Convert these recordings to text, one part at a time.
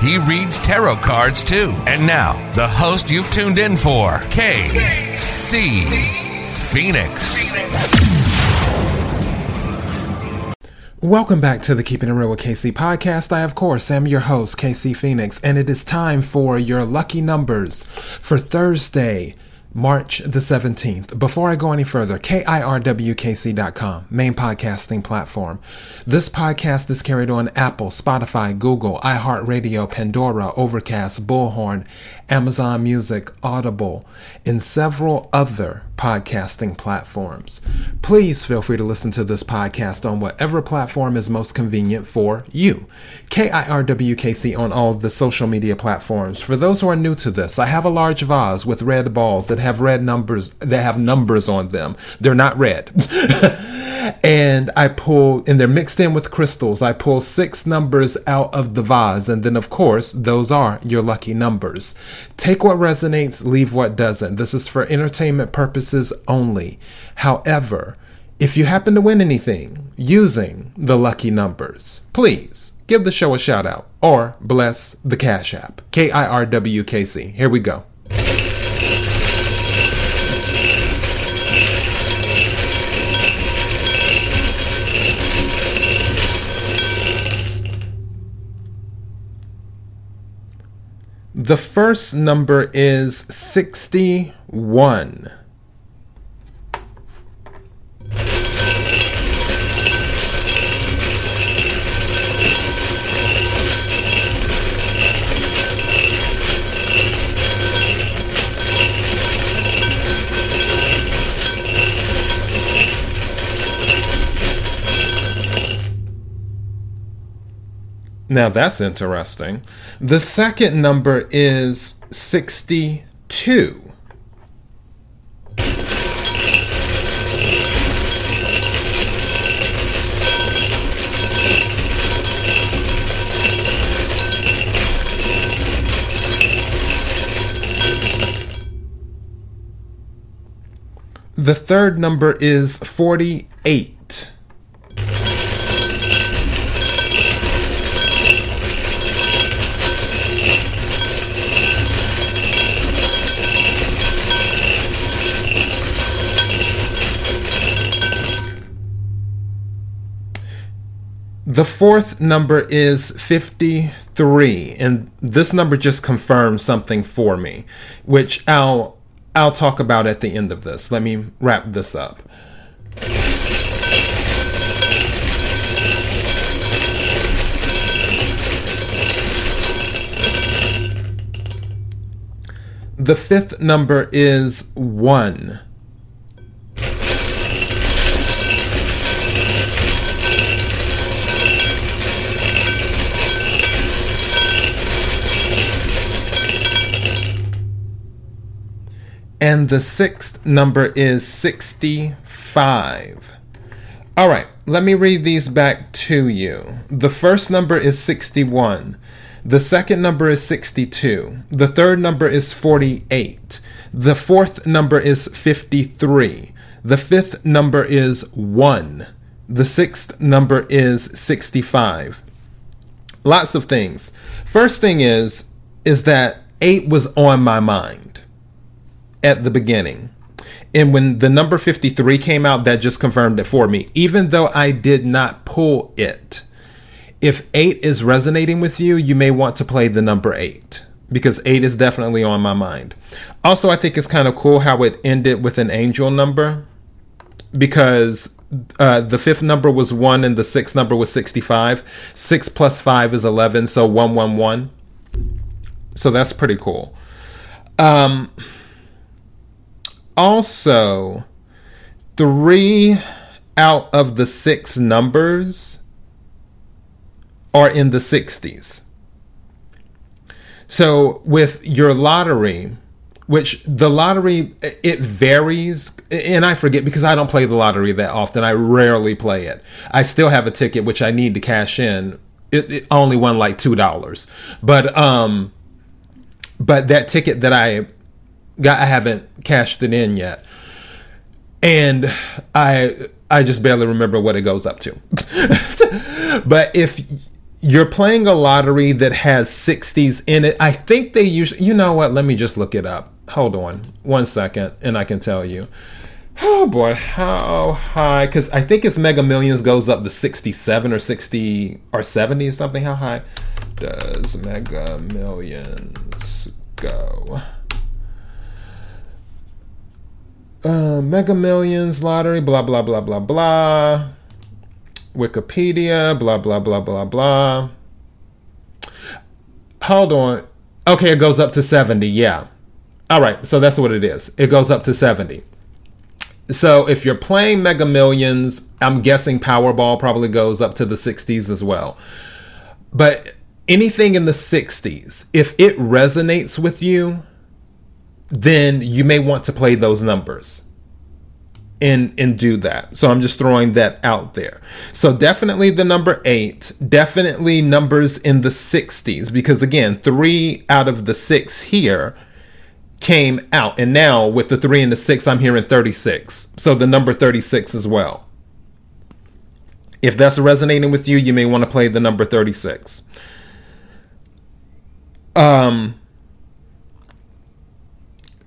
He reads tarot cards too. And now, the host you've tuned in for, KC Phoenix. Welcome back to the Keeping It Real with KC podcast. I, of course, am your host, KC Phoenix, and it is time for your lucky numbers for Thursday, March the 17th. Before I go any further, KIRWKC.com, main podcasting platform. This podcast is carried on Apple, Spotify, Google, iHeartRadio, Pandora, Overcast, Bullhorn, Amazon Music, Audible, and several other podcasting platforms. Please feel free to listen to this podcast on whatever platform is most convenient for you. KIRWKC on all the social media platforms. For those who are new to this, I have a large vase with red balls that have red numbers that have numbers on them. They're not red. and I pull, and they're mixed in with crystals. I pull six numbers out of the vase, and then, of course, those are your lucky numbers. Take what resonates, leave what doesn't. This is for entertainment purposes only. However, if you happen to win anything using the lucky numbers, please give the show a shout out or bless the Cash App. K I R W K C. Here we go. The first number is 61. Now that's interesting. The second number is 62. The third number is 48. The fourth number is 53 and this number just confirms something for me which I'll I'll talk about at the end of this. Let me wrap this up. The fifth number is 1. And the sixth number is 65. All right, let me read these back to you. The first number is 61. The second number is 62. The third number is 48. The fourth number is 53. The fifth number is 1. The sixth number is 65. Lots of things. First thing is is that 8 was on my mind at the beginning. And when the number 53 came out, that just confirmed it for me, even though I did not pull it. If 8 is resonating with you, you may want to play the number 8 because 8 is definitely on my mind. Also, I think it's kind of cool how it ended with an angel number because uh, the fifth number was 1 and the sixth number was 65. 6 plus 5 is 11, so 111. So that's pretty cool. Um, also, three out of the six numbers are in the 60s. So with your lottery, which the lottery it varies and i forget because i don't play the lottery that often. I rarely play it. I still have a ticket which i need to cash in. It, it only won like two dollars. But um but that ticket that i got i haven't cashed it in yet and i i just barely remember what it goes up to but if you're playing a lottery that has 60s in it i think they usually you know what let me just look it up hold on one second and I can tell you. Oh boy, how high? Because I think it's Mega Millions goes up to 67 or 60 or 70 or something. How high does Mega Millions go? Uh, Mega Millions lottery, blah, blah, blah, blah, blah. Wikipedia, blah, blah, blah, blah, blah. Hold on. Okay, it goes up to 70, yeah. All right, so that's what it is. It goes up to 70. So if you're playing Mega Millions, I'm guessing Powerball probably goes up to the 60s as well. But anything in the 60s, if it resonates with you, then you may want to play those numbers and and do that. So I'm just throwing that out there. So definitely the number 8, definitely numbers in the 60s because again, 3 out of the 6 here came out. And now with the three and the six, I'm hearing 36. So the number 36 as well. If that's resonating with you, you may want to play the number 36. Um,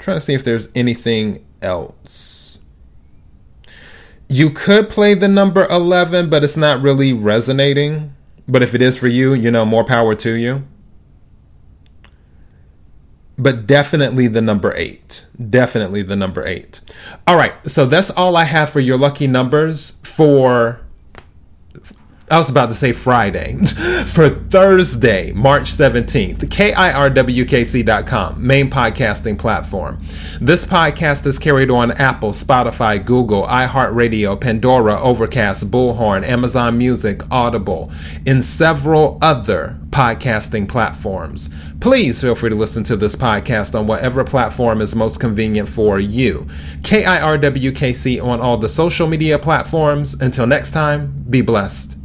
trying to see if there's anything else. You could play the number 11, but it's not really resonating. But if it is for you, you know, more power to you but definitely the number eight. Definitely the number eight. All right, so that's all I have for your lucky numbers for I was about to say Friday. For Thursday, March 17th, KIRWKC.com, main podcasting platform. This podcast is carried on Apple, Spotify, Google, iHeartRadio, Pandora, Overcast, Bullhorn, Amazon Music, Audible, and several other podcasting platforms. Please feel free to listen to this podcast on whatever platform is most convenient for you. KIRWKC on all the social media platforms. Until next time, be blessed.